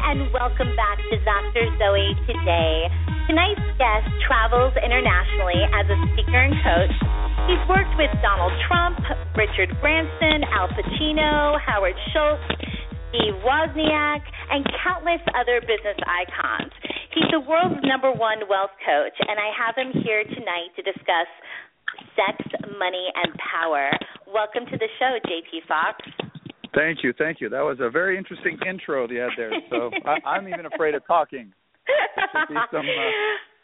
And welcome back to Dr. Zoe Today. Tonight's guest travels internationally as a speaker and coach. He's worked with Donald Trump, Richard Branson, Al Pacino, Howard Schultz, Steve Wozniak, and countless other business icons. He's the world's number one wealth coach, and I have him here tonight to discuss sex, money, and power. Welcome to the show, JT Foxx. Thank you, thank you. That was a very interesting intro you had there. So I, I'm even afraid of talking. Some, uh,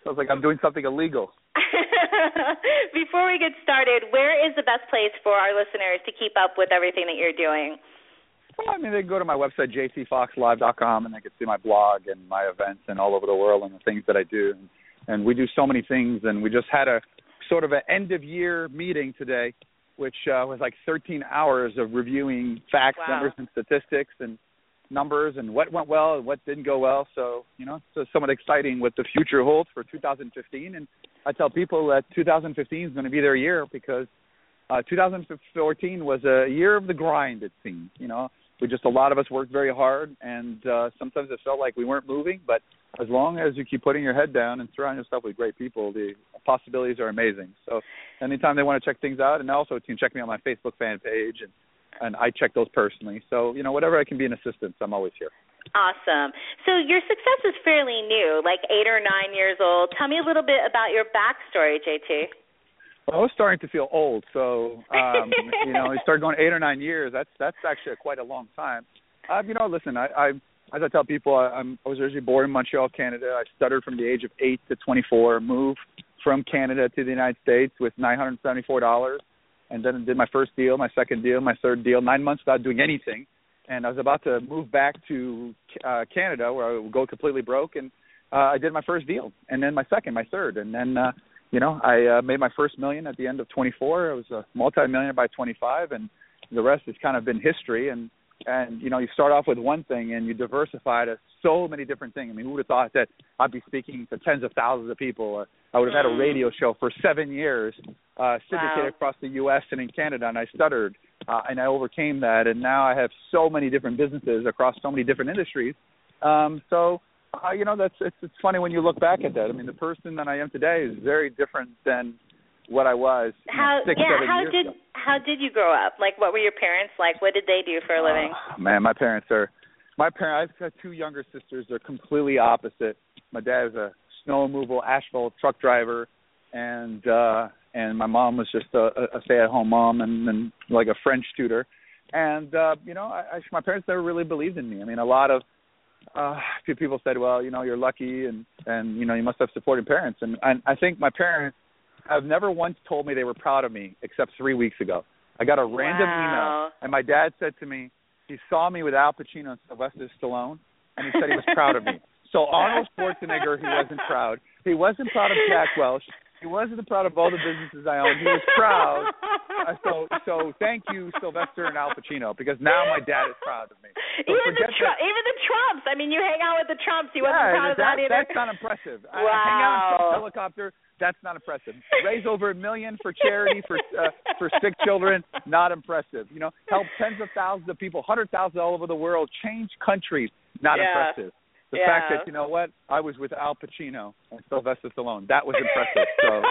sounds like I'm doing something illegal. Before we get started, where is the best place for our listeners to keep up with everything that you're doing? Well, I mean, they can go to my website, jtfoxxlive.com, and they can see my blog and my events and all over the world and the things that I do. And, and we do so many things, and we just had a sort of an end of year meeting today which uh, was like 13 hours of reviewing facts, wow. numbers, and statistics, and numbers, and what went well and what didn't go well. So you know, so somewhat exciting what the future holds for 2015. And I tell people that 2015 is going to be their year because uh, 2014 was a year of the grind. It seems, you know, we just a lot of us worked very hard, and uh, sometimes it felt like we weren't moving. But as long as you keep putting your head down and surrounding yourself with great people, the possibilities are amazing. So, anytime they want to check things out, and also you can check me on my Facebook fan page, and and I check those personally. So, you know, whatever I can be an assistance, I'm always here. Awesome. So your success is fairly new, like eight or nine years old. Tell me a little bit about your backstory, JT. Well, I was starting to feel old, so um, you know, I started going eight or nine years. That's that's actually quite a long time. Uh, you know, listen, I, I as I tell people, I, I'm I was originally born in Montreal, Canada. I stuttered from the age of eight to 24. Moved from Canada to the United States with nine hundred seventy-four dollars, and then did my first deal, my second deal, my third deal. Nine months without doing anything, and I was about to move back to uh, Canada where I would go completely broke, and uh, I did my first deal, and then my second, my third, and then. uh you know, I uh, made my first million at the end of 24. I was a multi-millionaire by 25, and the rest has kind of been history. And and you know, you start off with one thing and you diversify to so many different things. I mean, who would have thought that I'd be speaking to tens of thousands of people? Or I would have had a radio show for seven years, uh, syndicated wow. across the U.S. and in Canada, and I stuttered, uh, and I overcame that. And now I have so many different businesses across so many different industries. Um, so uh, you know, that's it's it's funny when you look back at that. I mean, the person that I am today is very different than what I was. How know, six, yeah? How did ago. how did you grow up? Like, what were your parents like? What did they do for a living? Uh, man, my parents are. My parents. I've got two younger sisters. They're completely opposite. My dad is a snow removal asphalt truck driver, and uh and my mom was just a, a stay-at-home mom and, and like a French tutor. And uh, you know, I, I, my parents never really believed in me. I mean, a lot of uh a few people said well you know you're lucky and and you know you must have supporting parents. And and i think my parents have never once told me they were proud of me except three weeks ago. I got a random wow. email and my dad said to me he saw me with al pacino and sylvester stallone and he said he was proud of me. So arnold schwarzenegger he wasn't proud. He wasn't proud of jack welch he wasn't proud of all the businesses I owned. He was proud. Uh, so so thank you, Sylvester and Al Pacino, because now my dad is proud of me. So even the Tru- that- even the Trumps. I mean, you hang out with the Trumps. He wasn't yeah, proud of that, that either. That's not impressive. I hang out in Wow. Trump's helicopter. That's not impressive. Raise over a million for charity for uh, for sick children. Not impressive. You know, help tens of thousands of people, hundred thousand all over the world, change countries. Not Yeah. impressive. The Yeah. fact that you know what I was with Al Pacino and Sylvester Stallone. That was impressive. So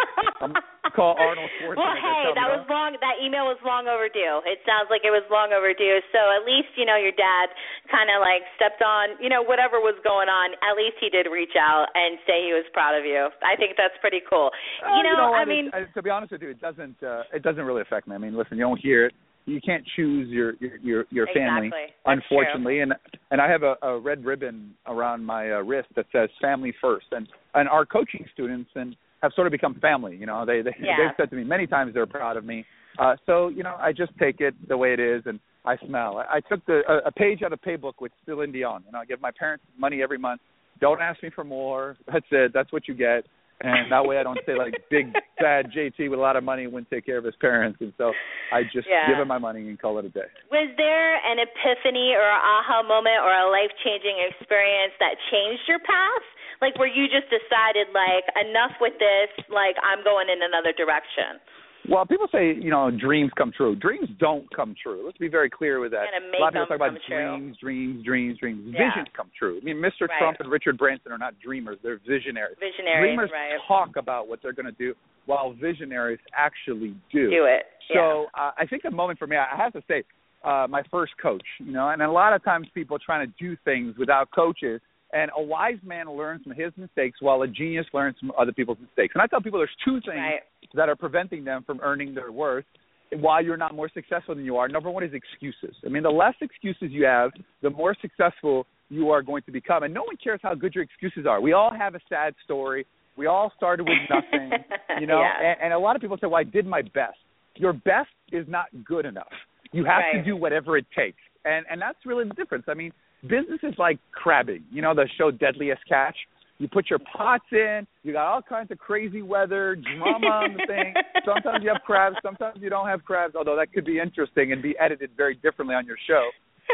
I'm call Arnold Schwarzenegger. Well, hey, that "Oh, was long. That email was long overdue. It sounds like it was long overdue. So at least you know your dad kind of like stepped on, you know, whatever was going on. At least he did reach out and say he was proud of you. I think that's pretty cool. Uh, you know, I mean, it, to be honest with you, it doesn't. Uh, it doesn't really affect me. I mean, listen, you don't hear it. You can't choose your your your, your family, Exactly. Unfortunately. And and I have a, a red ribbon around my uh, wrist that says "Family First. And and our coaching students and have sort of become family. You know, they they Yeah. they've said to me many times they're proud of me. Uh, so you know, I just take it the way it is, and I smell. I, I took the a, a page out of Paybook with Celine Dion. You know, I give my parents money every month Don't ask me for more. That's it. That's what you get. And that way I don't say like big bad JT with a lot of money wouldn't take care of his parents and so I just Yeah. give him my money and call it a day. Was there an epiphany or aha moment or a life changing experience that changed your path? Like where you just decided like enough with this, like I'm going in another direction. Well, people say, you know, dreams come true. Dreams don't come true. Let's be very clear with that. A lot of people talk about dreams, dreams, dreams, dreams. Yeah. Visions come true. I mean, Mr. Right. Trump and Richard Branson are not dreamers; they're visionaries. Visionaries, Dreamers right. talk about what they're going to do, while visionaries actually do. Do it. So uh, I think the moment for me, I have to say, uh, my first coach, you know, and a lot of times people trying to do things without coaches. And a wise man learns from his mistakes, while a genius learns from other people's mistakes. And I tell people there's two things Right. That are preventing them from earning their worth why you're not more successful than you are. Number one is excuses. I mean, the less excuses you have, the more successful you are going to become. And no one cares how good your excuses are. We all have a sad story. We all started with nothing, you know. Yeah. And, and a lot of people say, "Well, I did my best." Your best is not good enough. You have Right. to do whatever it takes, and and that's really the difference. I mean, business is like crabbing. You know the show Deadliest Catch. You put your pots in. You got all kinds of crazy weather, drama on the thing. Sometimes you have crabs. Sometimes you don't have crabs. Although that could be interesting and be edited very differently on your show,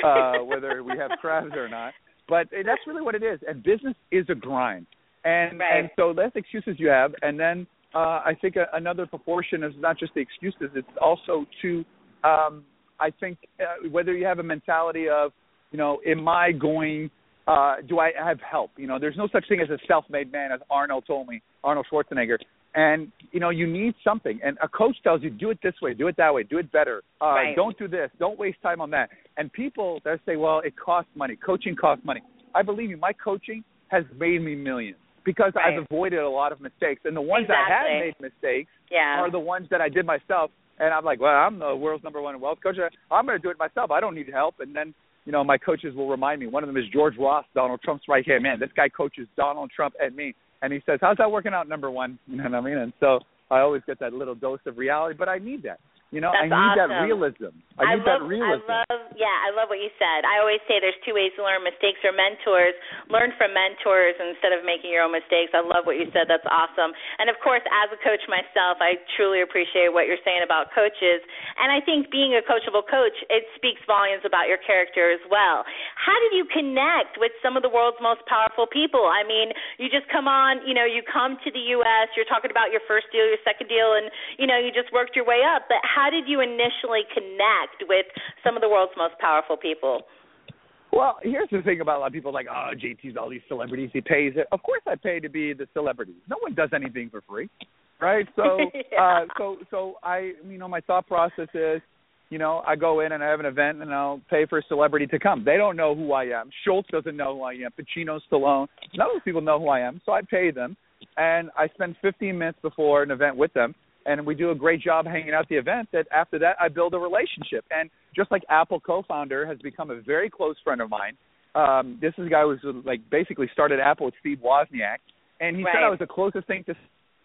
uh, whether we have crabs or not. But that's really what it is. And business is a grind. And Right. and so less excuses you have, and then uh, I think a, another proportion is not just the excuses. It's also to um, I think uh, whether you have a mentality of, you know, am I going? Uh, do I have help? You know, there's no such thing as a self-made man, as Arnold told me, Arnold Schwarzenegger. And you know, you need something. And a coach tells you, do it this way, do it that way, do it better. Uh, Right. Don't do this. Don't waste time on that. And people that say, well, it costs money. Coaching costs money. I believe you. My coaching has made me millions because Right. I've avoided a lot of mistakes. And the ones that have made mistakes Yeah. are the ones that I did myself. And I'm like, well, I'm the world's number one wealth coach. I'm going to do it myself. I don't need help. And then, you know, my coaches will remind me. One of them is George Ross, Donald Trump's right hand man. This guy coaches Donald Trump and me. And he says, how's that working out, number one? You know what I mean? And so I always get that little dose of reality, but I need that. You know, That's I need that awesome. realism. I need love, that realism. I love, yeah, I love what you said. I always say there's two ways to learn: mistakes or mentors. Learn from mentors instead of making your own mistakes. I love what you said. That's awesome. And of course, as a coach myself, I truly appreciate what you're saying about coaches. And I think being a coachable coach, it speaks volumes about your character as well. How did you connect with some of the world's most powerful people? I mean, you just come on, you know, you come to the U.S. You're talking about your first deal, your second deal, and you know, you just worked your way up. But how did you initially connect with some of the world's most powerful people? Well, here's the thing about a lot of people like, oh, JT's all these celebrities. He pays it. Of course, I pay to be the celebrity. No one does anything for free, right? So, Yeah. uh, so, so I, you know, my thought process is, you know, I go in and I have an event and I'll pay for a celebrity to come. They don't know who I am. Schultz doesn't know who I am. Pacino, Stallone, none of those people know who I am. So I pay them, and I spend 15 minutes before an event with them, and we do a great job hanging out at the event. That after that, I build a relationship, and just like Apple co-founder has become a very close friend of mine. Um, this is a guy who was like basically started Apple with Steve Wozniak, and he said I was the closest thing to.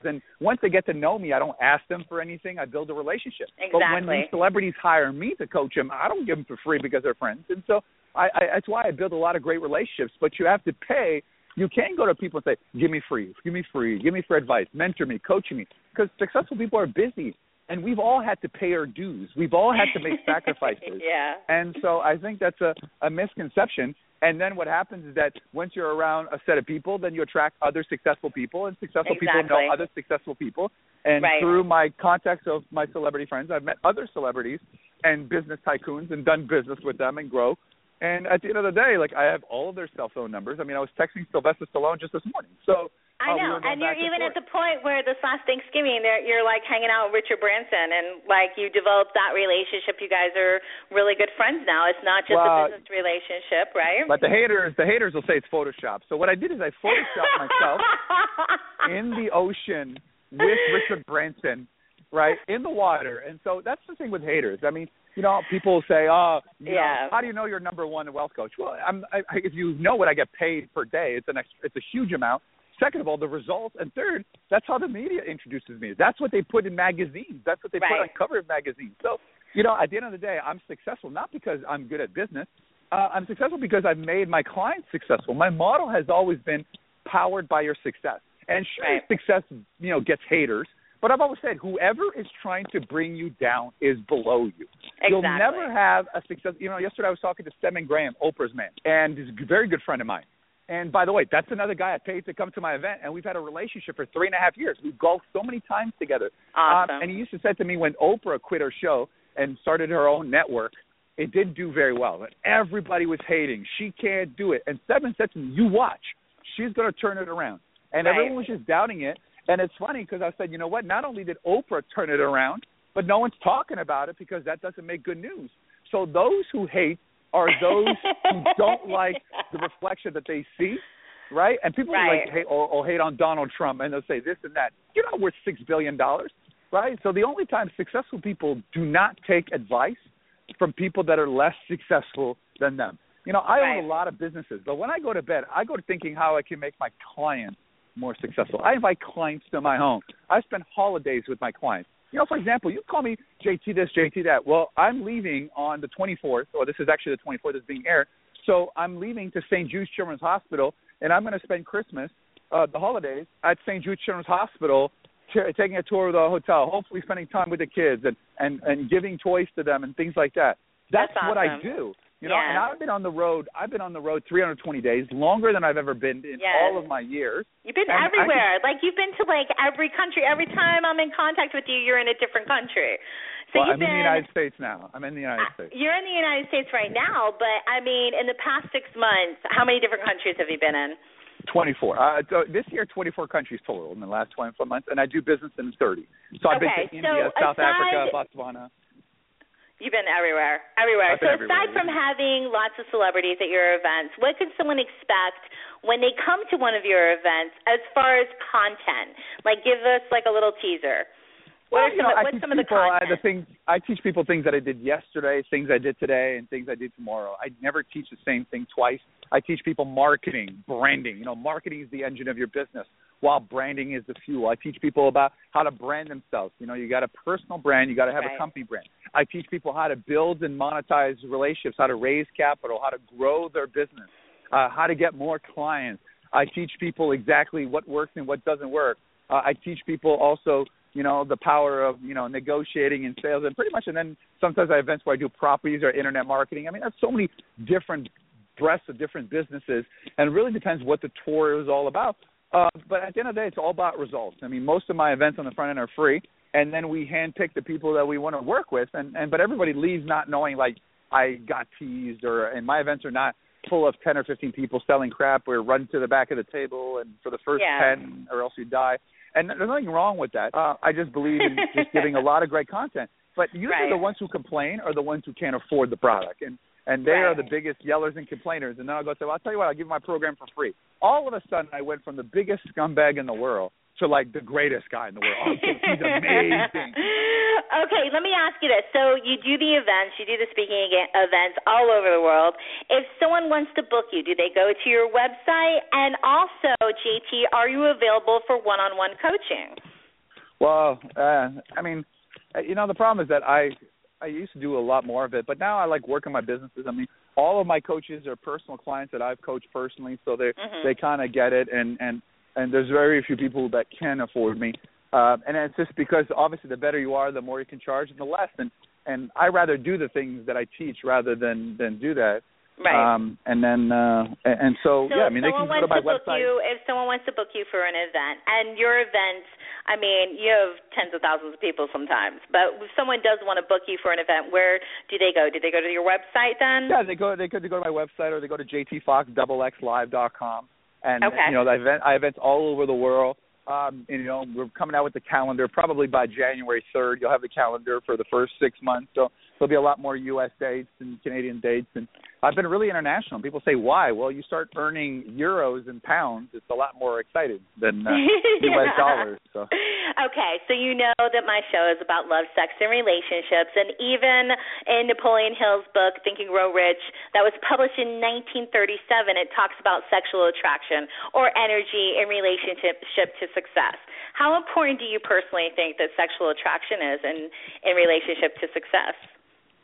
And once they get to know me, I don't ask them for anything. I build a relationship. Exactly. But when these celebrities hire me to coach them, I don't give them for free because they're friends. And so I, I that's why I build a lot of great relationships. But you have to pay. You can't go to people and say, "Give me free, give me free, give me free advice, mentor me, coach me," because successful people are busy, and we've all had to pay our dues. We've all had to make sacrifices. yeah. And so I think that's a, a misconception. And then what happens is that once you're around a set of people, then you attract other successful people, and successful people know other successful people. And Right. through my contacts of my celebrity friends, I've met other celebrities and business tycoons and done business with them and grow. And at the end of the day, like I have all of their cell phone numbers. I mean, I was texting Sylvester Stallone just this morning. So I uh, we know, were and you're even forth. at the point where this last Thanksgiving, you're like hanging out with Richard Branson, and like you developed that relationship. You guys are really good friends now. It's not just Well, a business relationship, right? But the haters, the haters will say it's Photoshop. So what I did is I photoshopped myself in the ocean with Richard Branson, right in the water. And so that's the thing with haters. I mean, you know, people say, "Oh, Yeah. know, how do you know you're number one wealth coach?" Well, I'm, I, I- if you know what I get paid per day, it's an ex, it's a huge amount. Second of all, the results, and third, that's how the media introduces me. That's what they put in magazines. That's what they put on cover of magazines. So, you know, at the end of the day, I'm successful not because I'm good at business. Uh, I'm successful because I've made my clients successful. My model has always been powered by your success. And sure, Right. success, you know, gets haters. But I've always said, whoever is trying to bring you down is below you. Exactly. You'll never have a success. You know, yesterday I was talking to Stedman Graham, Oprah's man, and he's a very good friend of mine. And by the way, that's another guy I paid to come to my event, and we've had a relationship for three and a half years. We've golfed so many times together. Awesome. Um, and he used to say to me when Oprah quit her show and started her own network, it didn't do very well. And everybody was hating. She can't do it. And Stedman said to me, "You watch. She's going to turn it around." And Right. everyone was just doubting it. And it's funny because I said, you know what? Not only did Oprah turn it around, but no one's talking about it because that doesn't make good news. So those who hate are those who don't like the reflection that they see, right? And people Right. like hate or, or hate on Donald Trump, and they'll say this and that. You're not worth six billion dollars, right? So the only time successful people do not take advice from people that are less successful than them. You know, I Right. own a lot of businesses, but when I go to bed, I go to thinking how I can make my clients more successful. I invite clients to my home. I spend holidays with my clients. You know, for example, you call me JT this, JT that. Well, I'm leaving on the 24th, or this is actually the 24th that's being aired. So I'm leaving to St. Jude's Children's Hospital, and I'm going to spend Christmas, uh, the holidays, at St. Jude's Children's Hospital, t- taking a tour of the hotel, hopefully spending time with the kids and, and, and giving toys to them and things like that. That's, That's what I do. You know, Yeah. and I've been on the road. I've been on the road 320 days, longer than I've ever been in Yes. all of my years. You've been And everywhere. like you've been to like every country. Every time I'm in contact with you, you're in a different country. So well, you've I'm been in the United States now. I'm in the United Uh, States. You're in the United States right now, but I mean, in the past six months, how many different countries have you been in? 24. Uh, so this year, 24 countries total in the last 24 months, and I do business in 30. So I've Okay, been to so India, South aside- Africa, Botswana. You've been everywhere, everywhere. Been so everywhere, aside from having lots of celebrities at your events, what can someone expect when they come to one of your events as far as content? Like, give us like a little teaser. What Well, are you know, of, I what's some of the people uh, content? the things I teach people things that I did yesterday, things I did today, and things I did tomorrow. I never teach the same thing twice. I teach people marketing, branding. You know, marketing is the engine of your business, while branding is the fuel. I teach people about how to brand themselves. You know, you got a personal brand, you got to have Right. a company brand. I teach people how to build and monetize relationships, how to raise capital, how to grow their business, uh, how to get more clients. I teach people exactly what works and what doesn't work. Uh, I teach people also, you know, the power of you know negotiating and sales, and pretty much. And then sometimes I have events where I do properties or internet marketing. I mean, there's so many different breadths of different businesses, and it really depends what the tour is all about. Uh, but at the end of the day, it's all about results. I mean, most of my events on the front end are free, and then we handpick the people that we want to work with, and, and but everybody leaves not knowing like I got teased, or and my events are not full of ten or fifteen people selling crap. We're run to the back of the table, and for the first Yeah. ten, or else you die. And there's nothing wrong with that. Uh, I just believe in just giving a lot of great content. But usually Right. the ones who complain are the ones who can't afford the product, and and they are the biggest yellers and complainers. And then I'll go say, well, I'll tell you what, I'll give my program for free. All of a sudden, I went from the biggest scumbag in the world to like the greatest guy in the world. Oh, he's amazing. okay, let me ask you this. So you do the events, you do the speaking events all over the world. If someone wants to book you, do they go to your website? And also, JT, are you available for one-on-one coaching? Well, uh, I mean, uh, you know, the problem is that I I used to do a lot more of it, but now I like working my businesses. I mean, all of my coaches are personal clients that I've coached personally, so they Mhm. they kind of get it, and and and there's very few people that can afford me, uh, and it's just because obviously the better you are, the more you can charge, and the less. And and I rather do the things that I teach rather than than do that. Right. Um, and then uh, and, and so, So yeah, I mean they can go to my to website. you, if someone wants to book you for an event, and your events, I mean, you have tens of thousands of people sometimes, but if someone does want to book you for an event, where do they go? Do they go to your website then? Yeah, they go. They could go to my website or they go to jtfoxxlive.com. And Okay. you know, I event I events all over the world. Um, and, you know, we're coming out with the calendar probably by January 3rd. You'll have the calendar for the first six months. So there'll be a lot more U.S. dates and Canadian dates. And I've been really international. People say, why? Well, you start earning euros and pounds. It's a lot more exciting than uh, U.S. dollars. So. Okay, so you know that my show is about love, sex, and relationships, and even in Napoleon Hill's book *Think and Grow Rich, that was published in 1937, it talks about sexual attraction or energy in relationship to success. How important do you personally think that sexual attraction is in in relationship to success?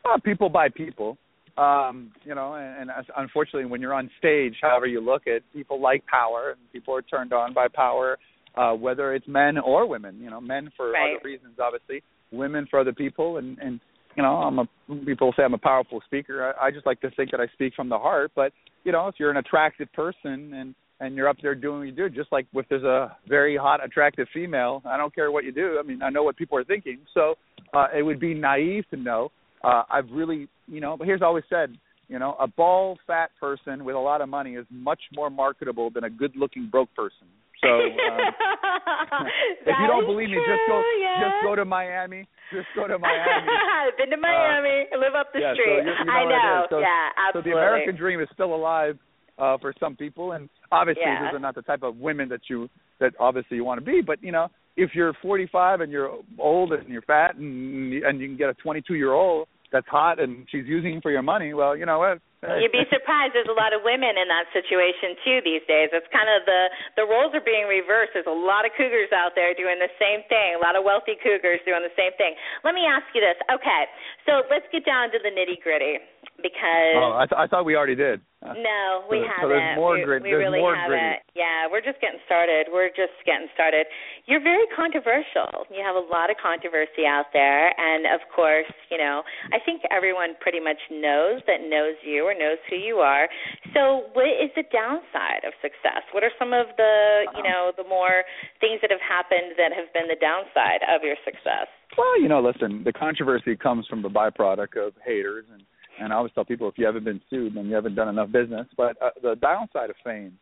Uh, people by people. Um, you know, and, and unfortunately, when you're on stage, however you look at, people like power, and people are turned on by power, uh, whether it's men or women. You know, men for right. other reasons, obviously, women for other people, and and you know, I'm a people say I'm a powerful speaker. I, I just like to think that I speak from the heart. But you know, if you're an attractive person and and you're up there doing what you do, just like if there's a very hot, attractive female, I don't care what you do. I mean, I know what people are thinking. So uh, it would be naive to know. Uh, I've really, you know, but here's always said, you know, a bald, fat person with a lot of money is much more marketable than a good-looking broke person. So um, if you don't believe true, me, just go yeah. just go to Miami. Just go to Miami. I've been to Miami. I live up the yeah, street. So you, know I know. So, yeah, so the American dream is still alive uh, for some people, and obviously Yeah. those are not the type of women that you that obviously you want to be. But you know, if you're 45 and you're old and you're fat and and you can get a 22 year old that's hot and she's using for your money, well, you know what? You'd be surprised. There's a lot of women in that situation too these days. It's kind of the the roles are being reversed. There's a lot of cougars out there doing the same thing. A lot of wealthy cougars doing the same thing. Let me ask you this. Okay, so let's get down to the nitty gritty because Oh, I, th- I thought we already did. No, we so- haven't. So there's more we, grit- we there's really more haven't. Yeah, we're just getting started. We're just getting started. You're very controversial. You have a lot of controversy out there, and of course, you know, I think everyone pretty much knows that knows you knows who you are. So, what is the downside of success? What are some of the, you know, the more things that have happened that have been the downside of your success? Well, you know, listen, the controversy comes from the byproduct of haters, and and I always tell people if you haven't been sued, then you haven't done enough business. But uh, the downside of fame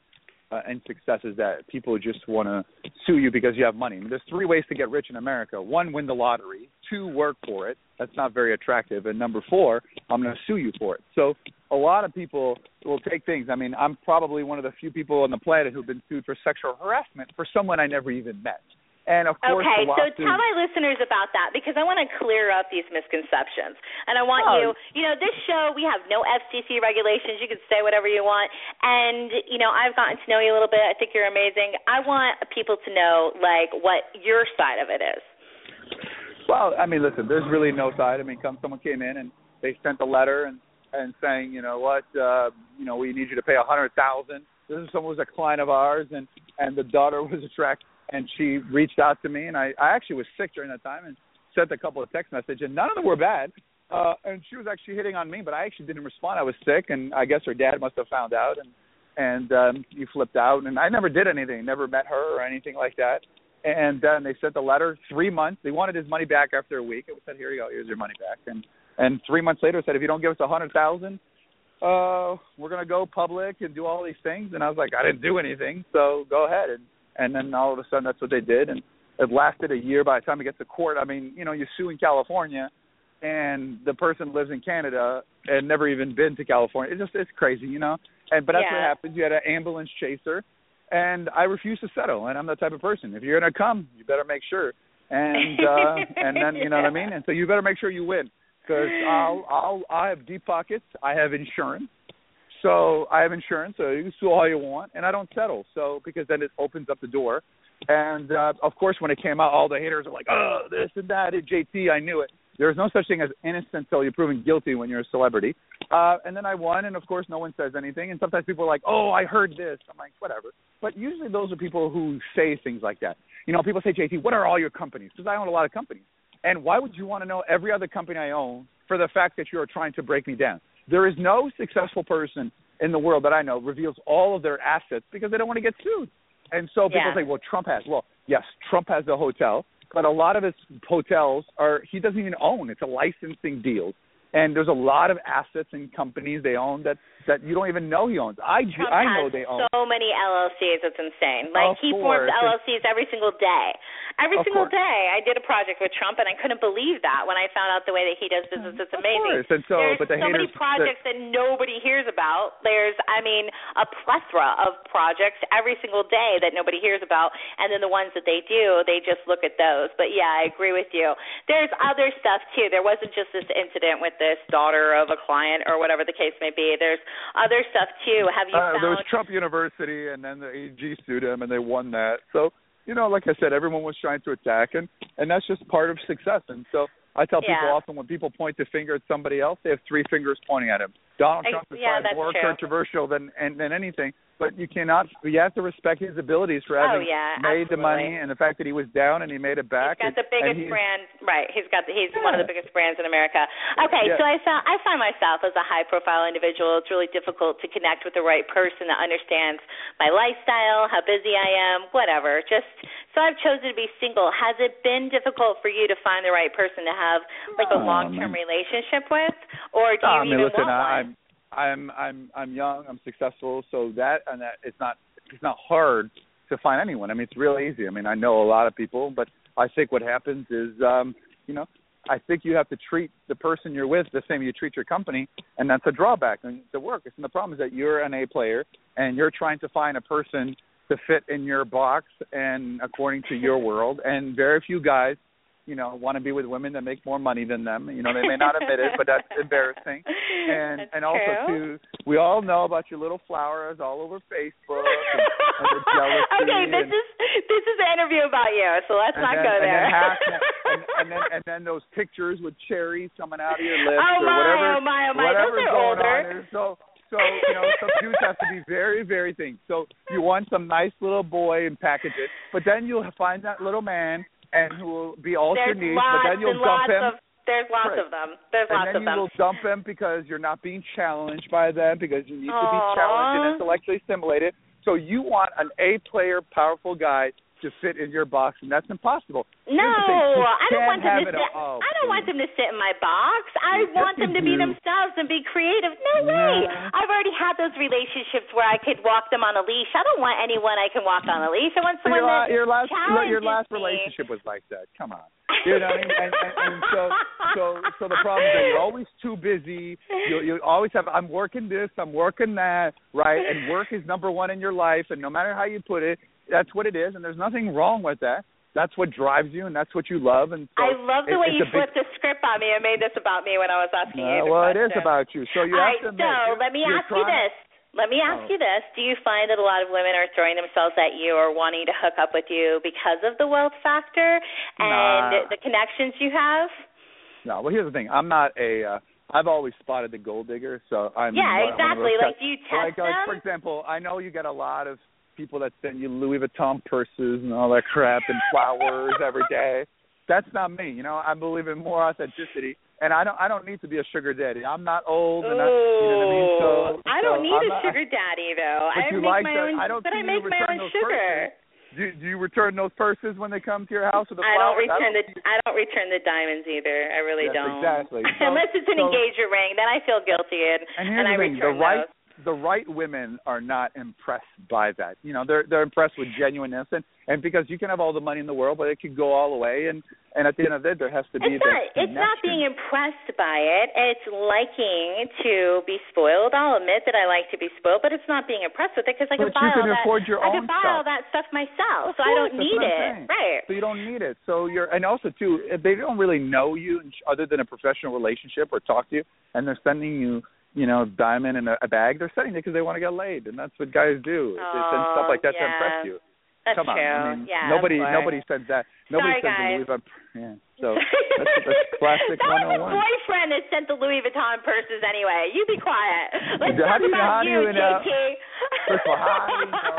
uh, and success is that people just want to sue you because you have money. I mean, there's three ways to get rich in America: one, win the lottery; two, work for it. That's not very attractive. And number four, I'm going to sue you for it. So a lot of people will take things. I mean, I'm probably one of the few people on the planet who've been sued for sexual harassment for someone I never even met. And of course, Okay, so tell my listeners about that because I want to clear up these misconceptions. And I want Oh. you, you know, this show, we have no FCC regulations. You can say whatever you want. And, you know, I've gotten to know you a little bit. I think you're amazing. I want people to know, like, what your side of it is. Well, I mean, listen, there's really no side. I mean, come someone came in and they sent a letter and and saying, you know what, uh, you know, we need you to pay a hundred thousand. This is someone who was a client of ours, and and the daughter was attracted, and she reached out to me, and I I actually was sick during that time and sent a couple of text messages, and none of them were bad. Uh, and she was actually hitting on me, but I actually didn't respond. I was sick, and I guess her dad must have found out, and and um, he flipped out. And I never did anything, never met her or anything like that. And then they sent the letter. Three months. They wanted his money back after a week. It said, "Here you go. Here's your money back." And and three months later, said, "If you don't give us a hundred thousand, uh, we're gonna go public and do all these things." And I was like, "I didn't do anything, so go ahead." And and then all of a sudden, that's what they did. And it lasted a year. By the time it gets to court, I mean, you know, you sue in California, and the person lives in Canada and never even been to California. It's just it's crazy, you know. And but that's what happens. You had an ambulance chaser, and I refuse to settle. And I'm that type of person. If you're gonna come, you better make sure. And uh, and then you know what I mean. And so you better make sure you win because I'll I'll I have deep pockets. I have insurance. So I have insurance, so you can sue all you want, and I don't settle. So because then it opens up the door, and uh, of course when it came out, all the haters are like, "Oh, this and that." And JT, I knew it. There's no such thing as innocent until you're proven guilty when you're a celebrity. Uh, and then I won, and of course no one says anything. And sometimes people are like, "Oh, I heard this." I'm like, "Whatever." But usually those are people who say things like that. You know, people say, "JT, what are all your companies?" Because I own a lot of companies. And why would you want to know every other company I own for the fact that you are trying to break me down? There is no successful person in the world that I know reveals all of their assets because they don't want to get sued. And so people Yeah. say, well, Trump has. Well, yes, Trump has a hotel, but a lot of his hotels are he doesn't even own. It's a licensing deal. And there's a lot of assets and companies they own that that you don't even know he owns. I Trump I know they own. so many LLCs. It's insane. Like Of he forms. LLCs every single day. Every Of single course. day. I did a project with Trump, and I couldn't believe that when I found out the way that he does business. It's Of amazing. course. And so, There's but the so many haters- projects that nobody hears about. There's, I mean, a plethora of projects every single day that nobody hears about, and then the ones that they do, they just look at those. But yeah, I agree with you. There's other stuff too. There wasn't just this incident with this daughter of a client or whatever the case may be. There's other stuff too. Have you Uh, found? there was Trump University, and then the AG sued him, and they won that. So, you know, like I said, everyone was trying to attack, and and that's just part of success. And so, I tell people Yeah. often when people point the finger at somebody else, they have three fingers pointing at him. Donald I- Trump is yeah, probably more true. controversial than and, than anything, but you cannot. You have to respect his abilities for Oh, having yeah, made the money and the fact that he was down and he made it back. He's got the biggest brand, right? He's got the, he's one of the biggest brands in America. Okay, Yeah. so I found I find myself as a high profile individual. It's really difficult to connect with the right person that understands my lifestyle, how busy I am, whatever. Just so I've chosen to be single. Has it been difficult for you to find the right person to have like a um, long term relationship with, or do you I mean, even listen, want I, one? I'm I'm I'm young, I'm successful, so that and that it's not it's not hard to find anyone. I mean, it's real easy. I mean, I know a lot of people, but I think what happens is, um, you know, I think you have to treat the person you're with the same you treat your company, and that's a drawback in the work. And the problem is that you're an A player and you're trying to find a person to fit in your box and according to your world, and very few guys you know, want to be with women that make more money than them. You know, they may not admit it, but that's embarrassing. And That's and also true. too, we all know about your little flowers all over Facebook and, and okay, this and, is this is an interview about you, so let's not then, go and there. Then half, and, and then and then those pictures with cherries coming out of your lips Oh or my, whatever. oh my, oh my, whatever's those are going older. on there. So so you know, some dudes have to be very, very things. So you want some nice little boy and package it, but then you'll find that little man and who will be all There's your needs, but then you'll and dump lots him. of there's lots Right. of them. There's and lots then you will dump him because you're not being challenged by them because you need to be challenged and intellectually stimulated. So you want an A player, powerful guy to fit in your box, and that's impossible. No, Here's the thing, you I don't want them to sit. all. I don't want them to sit in my box. I Yes, want them to be themselves and be creative. No way. I've already had those relationships where I could walk them on a leash. I don't want anyone I can walk on a leash. I want someone your, that your last challenges your last me. relationship was like that. Come on. You know what I mean? And, and, and so so so the problem is that you're always too busy. You you always have I'm working this, I'm working that, right? And work is number one in your life and no matter how you put it, that's what it is and there's nothing wrong with that. That's what drives you and that's what you love and so I love the it- way you a big- flipped the script on me and made this about me when I was asking you Uh, the well, it question. is about you. So you All have right, to admit. so let me ask you this. Let me Oh. ask you this. Do you find that a lot of women are throwing themselves at you or wanting to hook up with you because of the wealth factor and Nah. the connections you have? No, well, here's the thing. I'm not a. Uh, I've always spotted the gold digger, so I'm. yeah, one- one of exactly. Like, do you test like, like for example, I know you get a lot of people that send you Louis Vuitton purses and all that crap and flowers every day. That's not me. You know, I believe in more authenticity, and I don't. I don't need to be a sugar daddy. I'm not old, and I, you know what I mean. So I don't so need I'm a not- sugar daddy though. I make like my the- own I don't but I make my own sugar. purses. Do, do you return those purses when they come to your house with the I don't flowers? return the I don't return the diamonds either. I really Yes, don't. exactly. So- Unless it's an so- engagement ring, then I feel guilty and And here's I the thing: the return right those. The right women are not impressed by that. You know, they're they're impressed with genuineness and and because you can have all the money in the world, but it could go all the way. And and at the end of it, there has to be It's not it's not being impressed by it. It's liking to be spoiled. I'll admit that I like to be spoiled, but it's not being impressed with it because I But can buy all that. I can buy stuff. all that stuff myself, so I don't need it. Right. So you don't need it. So you're and also too, if they don't really know you other than a professional relationship or talk to you, and they're sending you. You know, diamond in a, a bag. They're sending it because they want to get laid, and that's what guys do. They send oh, stuff like that to impress yeah. you. That's Come on, true. I mean, yeah, nobody, nobody sends that. Nobody Sorry, sends guys. Louis Vuitton. Yeah. So that's, that's classic that was 101. his boyfriend that sent the Louis Vuitton purses anyway. You be quiet. Let's How talk do you- about how do you, you know- JT. First of all, how do, we know,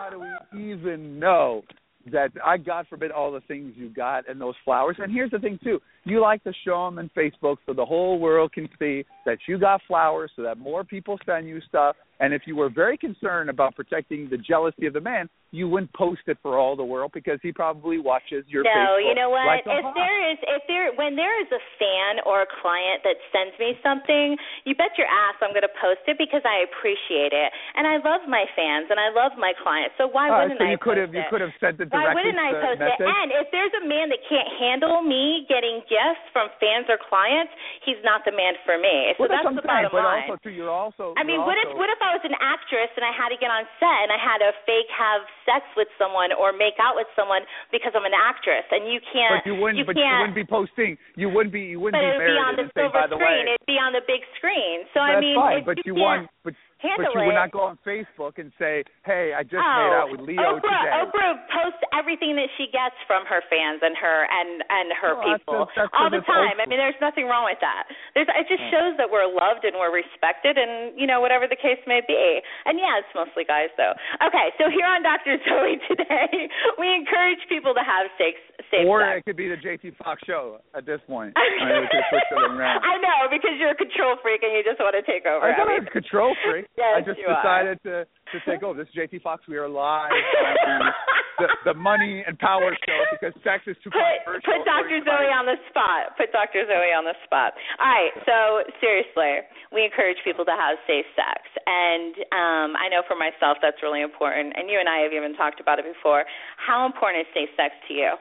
how do we even know that I God forbid all the things you got and those flowers? And here's the thing too: you like to show them in Facebook so the whole world can see that you got flowers, so that more people send you stuff. And if you were very concerned about protecting the jealousy of the man, you wouldn't post it for all the world because he probably watches your no, Facebook. you know what? like if hawk. there is, if there, when there is a fan or a client that sends me something, you bet your ass I'm going to post it because I appreciate it, and I love my fans and I love my clients. So why right, wouldn't so I you could have you could have sent it directly. Why wouldn't I post message. it? And if there's a man that can't handle me getting gifts from fans or clients, he's not the man for me. So well, that's, that's the bottom But line. also too, you're also. I mean, what if what if I was an actress and I had to get on set and I had to fake have sex with someone or make out with someone because I'm an actress and you can't But you wouldn't. you but you wouldn't be posting. You wouldn't be. You wouldn't but be it would be on the say, silver by the screen. way. It'd be on the big screen. So I that's mean, fine. if But you you want. But handle but you it. would not go on Facebook and say, "Hey, I just oh, made out with Leo Oprah, today." Oprah posts everything that she gets from her fans and her and and her oh, that's people just- that's all the time. I mean, there's nothing wrong with that. There's it just Yeah. shows that we're loved and we're respected, and you know whatever the case may be. And yeah, it's mostly guys though. Okay, so here on Dr. Zoe today, we encourage people to have safe safe or sex. it could be the JT Foxx show at this point. I mean, we could switch it around. I know because you're a control freak and you just want to take over. I'm not a control freak. Yes, I just you are. decided to to take over. This is JT Foxx. We are live on the, the money and power show because sex is too put controversial. put Dr. Zoe on the spot. Put Dr. Zoe on the spot. All right. So seriously, we encourage people to have safe sex, and um, I know for myself that's really important. And you and I have even talked about it before. How important is safe sex to you?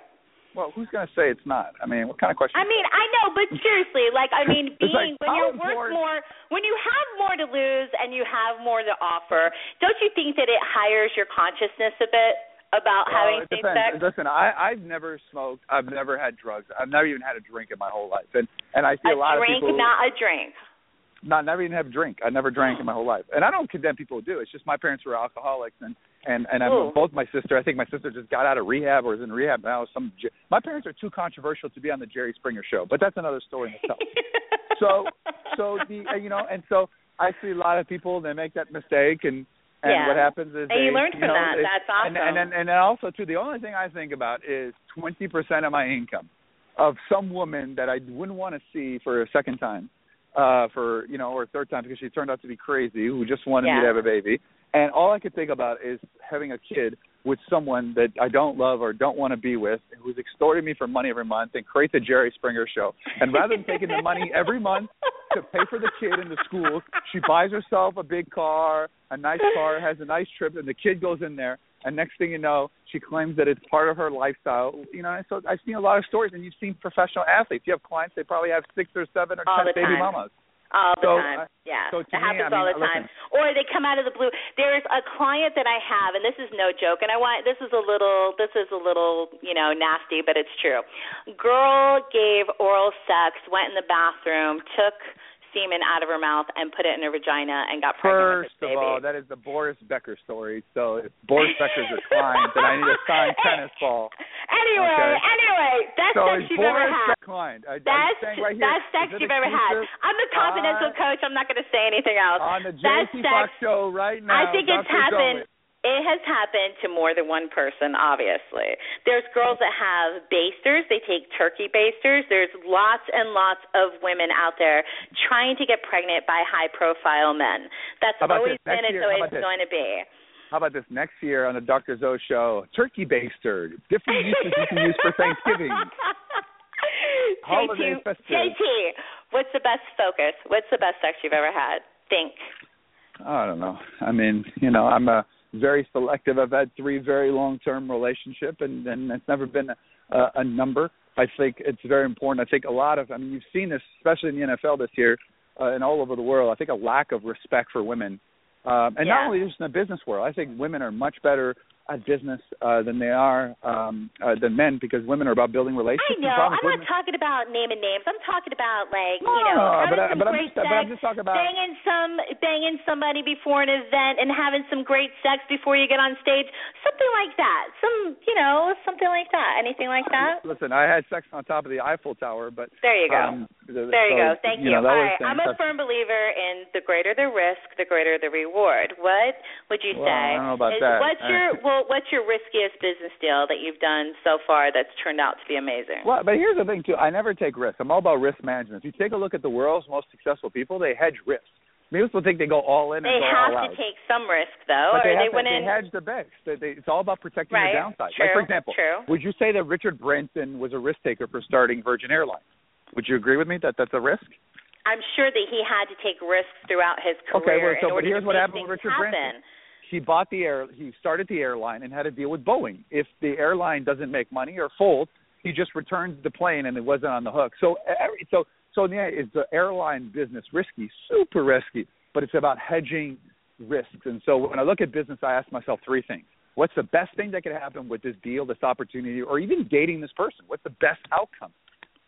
Well, who's going to say it's not? I mean, what kind of question? I mean, I know, but seriously, like I mean, being like, when you're worth more, when you have more to lose and you have more to offer, don't you think that it hires your consciousness a bit about Well, having depends. sex? Listen, I I've never smoked. I've never had drugs. I've never even had a drink in my whole life. And and I see a, lot drink, of people Drink, not a drink. not never even have a drink. I never drank in my whole life. And I don't condemn people who do. It's just my parents were alcoholics and and and I'm Ooh. both my sister. I think my sister just got out of rehab or is in rehab now. Some J- my parents are too controversial to be on the Jerry Springer show, but that's another story in itself. so so the uh, you know and so I see a lot of people they make that mistake and and Yeah. what happens is And they, you learn from know, that. That's awesome. And, and then and then also too the only thing I think about is twenty percent of my income of some woman that I wouldn't want to see for a second time, uh, for you know, or a third time because she turned out to be crazy who just wanted me to have a baby. And all I could think about is having a kid with someone that I don't love or don't want to be with, who's extorting me for money every month and create the Jerry Springer show. And rather than taking the money every month to pay for the kid in the school, she buys herself a big car, a nice car, has a nice trip, and the kid goes in there. And next thing you know, she claims that it's part of her lifestyle. You know, and so I've seen a lot of stories, and you've seen professional athletes. You have clients; they probably have six or seven or All ten baby mamas. All the So, time. uh, yeah. so to it me, happens I mean, all the time. Or they come out of the blue. There's a client that I have and this is no joke and I want this is a little this is a little, you know, nasty, but it's true. Girl gave oral sex, went in the bathroom, took semen out of her mouth and put it in her vagina and got pregnant First of all, that is the Boris Becker story. So if Boris Becker's a client, then I need a signed tennis ball. Anyway, Okay. anyway, best So sex you've ever had. Becker client? I, I'm Best, right here, best sex you've ever had. I'm the confidential Uh, coach. I'm not going to say anything else. on the Best sex. Foxx show right now. I think it's happened. It has happened to more than one person, obviously. There's girls that have basters, they take turkey basters. There's lots and lots of women out there trying to get pregnant by high profile men. That's always? Been, it's year, always this? going to be. How about this next year on the Dr. Zoe show? Turkey baster, different uses you can use for Thanksgiving. Holiday JT, festive. JT, what's the best focus? What's the best sex you've ever had? Think. I don't know. I mean, you know, I'm a very selective. I've had three very long-term relationship, and and it's never been a, a, number. I think it's very important. I think a lot of. I mean, you've seen this, especially in the NFL this year, uh, and all over the world. I think a lack of respect for women, um, and Yeah. not only just in the business world. I think women are much better at business uh, than they are um, uh, than men because women are about building relationships. I know. I'm not women- talking about naming names. I'm talking about like No, you know but I- but I'm just- sex, but I'm just talking about- banging some banging somebody before an event and having some great sex before you get on stage. Something like that. Some you know something like that. Anything like that? Listen, I had sex on top of the Eiffel Tower, but There you go. um, the- There you go. Thank you. you. Know, All right. I'm a firm believer in the greater the risk, the greater the reward. What would you Well, say? I don't know about is, that. What's Uh, your well? What's your riskiest business deal that you've done so far that's turned out to be amazing? Well, but here's the thing too. I never take risks. I'm all about risk management. If you take a look at the world's most successful people, they hedge risks. Most people think they go all in They and go have to out. take some risk though, but or they, they wouldn't. they hedge the they, it's all about protecting Right. the downside. True. Like for example, True. would you say that Richard Branson was a risk taker for starting Virgin Airlines? Would you agree with me that that's a risk? I'm sure that he had to take risks throughout his career Okay, well, so in but here's to what make happened with Richard happen. Branson. He bought the air. He started the airline and had a deal with Boeing. If the airline doesn't make money or fold, he just returns the plane and it wasn't on the hook. So every, so so end, is the airline business risky? Super risky, but it's about hedging risks. And so when I look at business, I ask myself three things: What's the best thing that could happen with this deal, this opportunity, or even dating this person? What's the best outcome?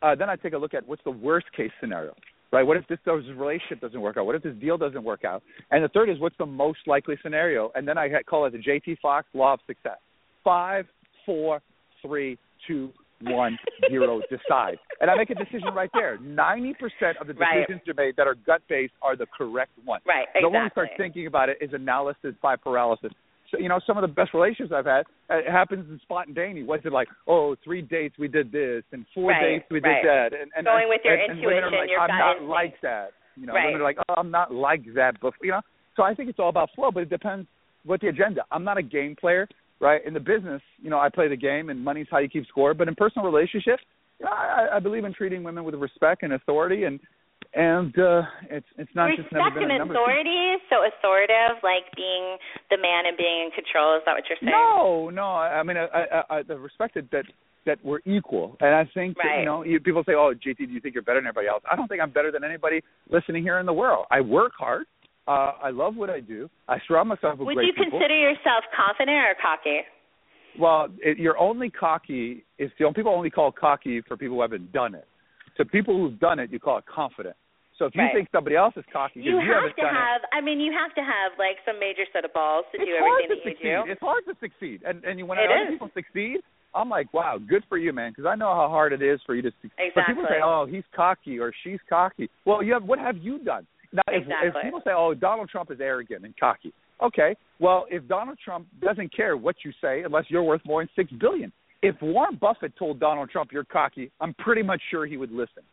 Uh, then I take a look at what's the worst case scenario. Right? What if this, relationship doesn't work out? What if this deal doesn't work out? And the third is what's the most likely scenario? And then I call it the JT Foxx law of success. Five, four, three, two, one, zero, decide. And I make a decision right there. Ninety percent of the decisions right. made that are gut based are the correct ones. Right, exactly. So when we start thinking about it, is analysis by paralysis. You know, some of the best relationships I've had, uh, it happens in spontaneity. Was it like, oh, three dates we did this, and four right, dates we right. did that, and, and going with your and, intuition, and like, your I'm not instinct. like that. You know, right. women are like, oh, I'm not like that, but you know. So I think it's all about flow, but it depends what the agenda. I'm not a game player, right? In the business, you know, I play the game, and money's how you keep score. But in personal relationships, you know, I, I believe in treating women with respect and authority, and and uh it's it's not Respect just never been a number authority, so authoritative, like being the man and being in control. Is that what you're saying? No, no. I mean, I, I, I, the respect that that we're equal, and I think that, you know, you, people say, "Oh, JT, do you think you're better than everybody else?" I don't think I'm better than anybody listening here in the world. I work hard. Uh, I love what I do. I surround myself with Would great you people. consider yourself confident or cocky? Well, it, you're only cocky if the only people only call cocky for people who haven't done it. So people who've done it, you call it confident. So if you Right. think somebody else is cocky You you, have to have. I mean, you have to have like some major set of balls to do everything to that succeed. you do. It's hard to succeed, and and when It other is. people succeed, I'm like, wow, good for you, man, because I know how hard it is for you to succeed. Exactly. But people say, oh, he's cocky or she's cocky. Well, you have what have you done? Now, if, if people say, oh, Donald Trump is arrogant and cocky, okay, well, if Donald Trump doesn't care what you say unless you're worth more than six billion, if Warren Buffett told Donald Trump you're cocky, I'm pretty much sure he would listen.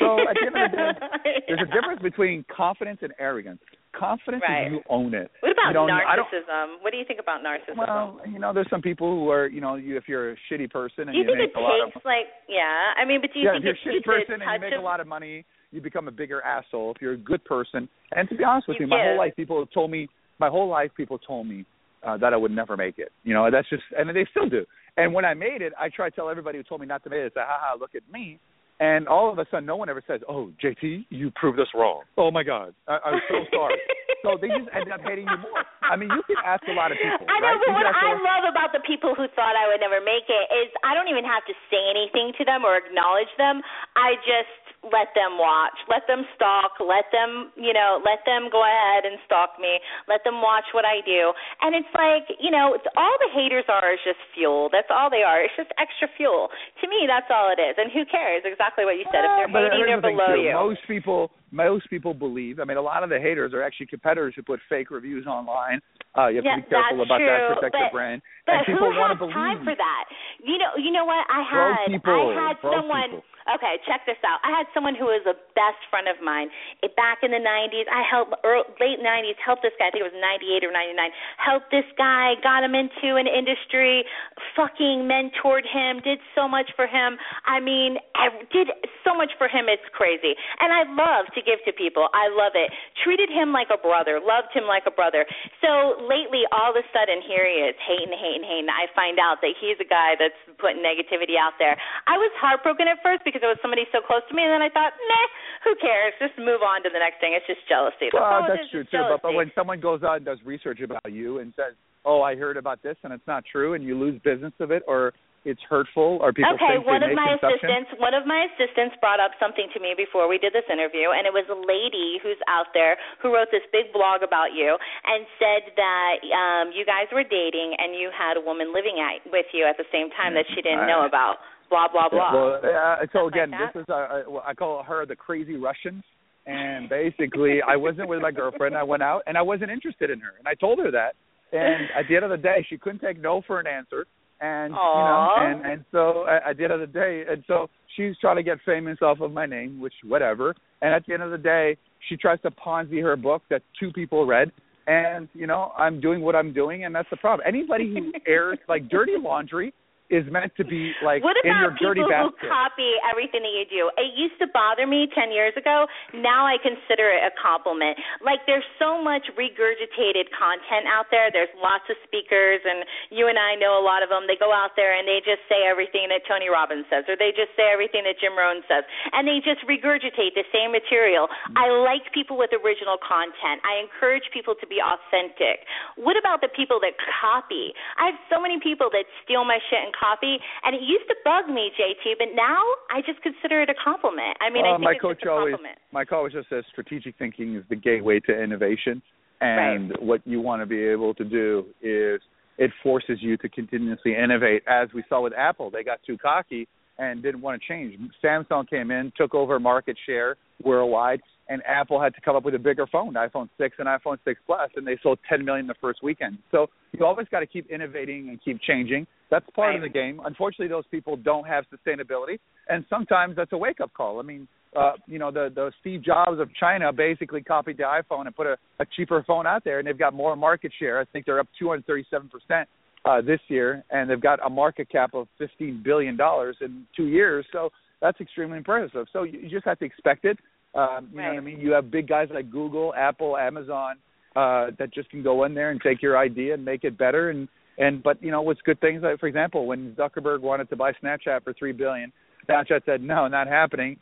So at the end of the day, there's a difference between confidence and arrogance. Confidence Right. is you own it. What about you don't, I don't, narcissism? What do you think about narcissism? well, you know, there's some people who are, you know, you, if you're a shitty person and do you think make it a lot of takes like yeah? I mean, but do you yeah, think if you're a shitty person and you make of a lot of money, you become a bigger asshole. If you're a good person, and to be honest with You you, my whole life people have told me, my whole life people told me uh, that I would never make it. You know, that's just, and they still do. And when I made it, I try to tell everybody who told me not to make it, say, ha ha, look at me. And all of a sudden, no one ever says, "Oh, JT, you proved us wrong." Oh my God, I, I'm so sorry. so they just end up hating you more. I mean, you can ask a lot of people. I know, right? but You what can ask a I love about the people who thought I would never make it is I don't even have to say anything to them or acknowledge them. I just let them watch, let them stalk, let them, you know, let them go ahead and stalk me, let them watch what I do. And it's like, you know, it's, all the haters are is just fuel. That's all they are. It's just extra fuel. To me, that's all it is. And who cares? Exactly what you said. If they're hating, they're the below too. you. Most people, most people believe. I mean, a lot of the haters are actually competitors who put fake reviews online. Uh, you have Yeah, to be careful about true, that. Protect but- your brand. But and people who want has to believe. time for that? You know, you know what? I had I had someone. people. Okay, check this out. I had someone who was a best friend of mine eh, back in the '90s. I helped early, late '90s helped this guy. I think it was '98 or '99. Helped this guy, got him into an industry, fucking mentored him, did so much for him. I mean, I did so much for him. It's crazy. And I love to give to people. I love it. Treated him like a brother. Loved him like a brother. So lately, all of a sudden, here he is, hating, hating, hating. I find out that he's a guy that's putting negativity out there. I was heartbroken at first because it was somebody so close to me, and then I thought, nah, who cares? Just move on to the next thing. It's just jealousy. Well, it that's true too. But, but when someone goes out and does research about you and says, "Oh, I heard about this," and it's not true, and you lose business of it, or it's hurtful, or people okay, one of my assistants, one of my assistants brought up something to me before we did this interview, and it was a lady who's out there who wrote this big blog about you and said that um you guys were dating and you had a woman living at with you at the same time that she didn't know about. Blah blah blah. Well, uh, so Stuff like again, that. this is uh, uh, I call her the crazy Russian, and basically, I wasn't with my girlfriend. I went out, and I wasn't interested in her, and I told her that. And at the end of the day, she couldn't take no for an answer, and you know, and and so at, at the end of the day, and so she's trying to get famous off of my name, which whatever. And at the end of the day, she tries to Ponzi her book that two people read. And you know, I'm doing what I'm doing, and that's the problem. Anybody who airs like dirty laundry is meant to be like what in your about dirty people who basket. copy everything that you do? It used to bother me 10 years ago. Now I consider it a compliment. Like there's so much regurgitated content out there. There's lots of speakers, and you and I know a lot of them. They go out there and they just say everything that Tony Robbins says, or they just say everything that Jim Rohn says, and they just regurgitate the same material. I like people with original content. I encourage people to be authentic. What about the people that copy? I have so many people that steal my shit and coffee, and it used to bug me, JT, but now I just consider it a compliment. I mean, uh, I think my it's coach just a always, compliment. my coach just says strategic thinking is the gateway to innovation, and Right. what you want to be able to do is it forces you to continuously innovate. As we saw with Apple, they got too cocky and didn't want to change. Samsung came in, took over market share worldwide, and Apple had to come up with a bigger phone, iPhone 6 and iPhone 6 Plus, and they sold 10 million the first weekend. So you always got to keep innovating and keep changing. That's part of the game. Unfortunately, those people don't have sustainability, and sometimes that's a wake-up call. I mean, uh, you know, the the Steve Jobs of China basically copied the iPhone and put a, a cheaper phone out there, and they've got more market share. I think they're up 237 percent uh, this year, and they've got a market cap of 15 billion dollars in two years. So that's extremely impressive. So you, just have to expect it. Um, you know what I mean? You have big guys like Google, Apple, Amazon uh, that just can go in there and take your idea and make it better. And and but you know what's good things like for example when Zuckerberg wanted to buy Snapchat for three billion, Snapchat said no, not happening.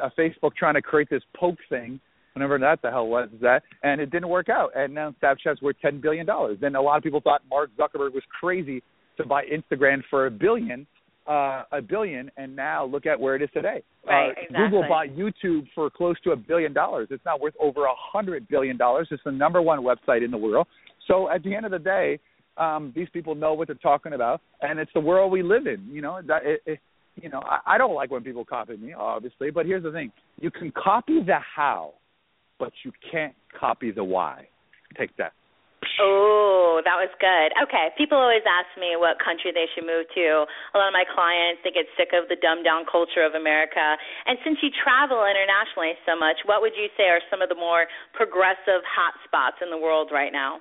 Uh, Facebook trying to create this poke thing, whenever that the hell was that, and it didn't work out. And now Snapchat's worth ten billion dollars. Then a lot of people thought Mark Zuckerberg was crazy to buy Instagram for a billion, uh, a billion, and now look at where it is today. Right, uh, exactly. Google bought YouTube for close to a billion dollars. It's now worth over a hundred billion dollars. It's the number one website in the world. So at the end of the day, um, these people know what they're talking about, and it's the world we live in. You know, that it, it, you know, I, I don't like when people copy me, obviously, but here's the thing: you can copy the how, but you can't copy the why. Take that. Oh, that was good. Okay, people always ask me what country they should move to. A lot of my clients they get sick of the dumbed down culture of America. And since you travel internationally so much, what would you say are some of the more progressive hot spots in the world right now?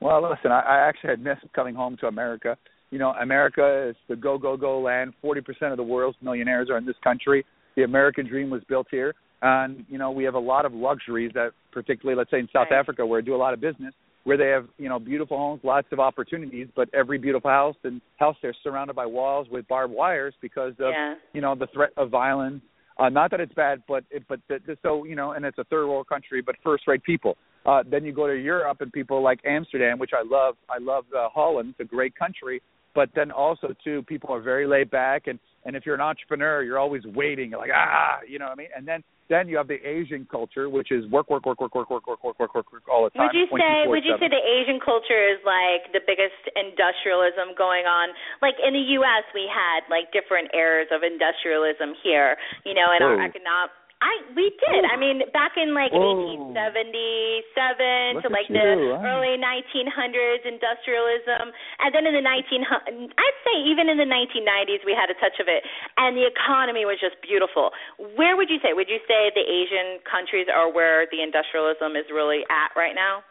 Well, listen, I, I actually had missed coming home to America. You know, America is the go go go land. Forty percent of the world's millionaires are in this country. The American dream was built here, and you know we have a lot of luxuries that, particularly, let's say in South Right. Africa, where I do a lot of business, where they have you know beautiful homes, lots of opportunities, but every beautiful house and house they're surrounded by walls with barbed wires because of Yeah. you know the threat of violence. Uh, not that it's bad, but it, but the, the, so you know, and it's a third world country, but first rate people. Uh, then you go to Europe and people like Amsterdam, which I love. I love uh, Holland. It's a great country, but then also too, people are very laid back, and and if you're an entrepreneur, you're always waiting. You're like ah, you know what I mean. And then then you have the Asian culture, which is work, work, work, work, work, work, work, work, work, work, work all the time. Would you say would you say the Asian culture is like the biggest industrialism going on? Like in the US we had like different eras of industrialism here, you know, and our economic I we did. I mean, back in like Whoa. 1877 Look to like you, the huh? early 1900s industrialism, and then in the 19 I'd say even in the 1990s we had a touch of it, and the economy was just beautiful. Where would you say? Would you say the Asian countries are where the industrialism is really at right now?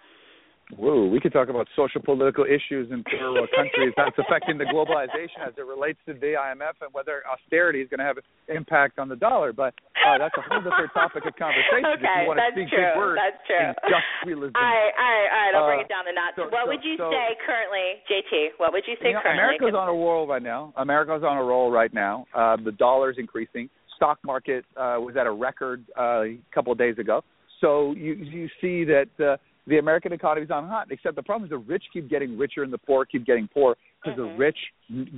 Whoa, we could talk about social political issues in third world countries that's affecting the globalization as it relates to the IMF and whether austerity is going to have an impact on the dollar. But uh, that's a whole different topic of conversation. if you want to that's speak true. big words, That's true. industrialism. All right, all right, all right. I'll bring Uh, it down the notch. so- what so- would you so- say currently, JT? What would you say You know, currently? America's on a roll right now. America's on a roll right now. Uh, the dollar's increasing. Stock market uh, was at a record uh, a couple of days ago. So you you see that uh, the American economy is on hot. Except the problem is the rich keep getting richer and the poor keep getting poor because Mhm. the rich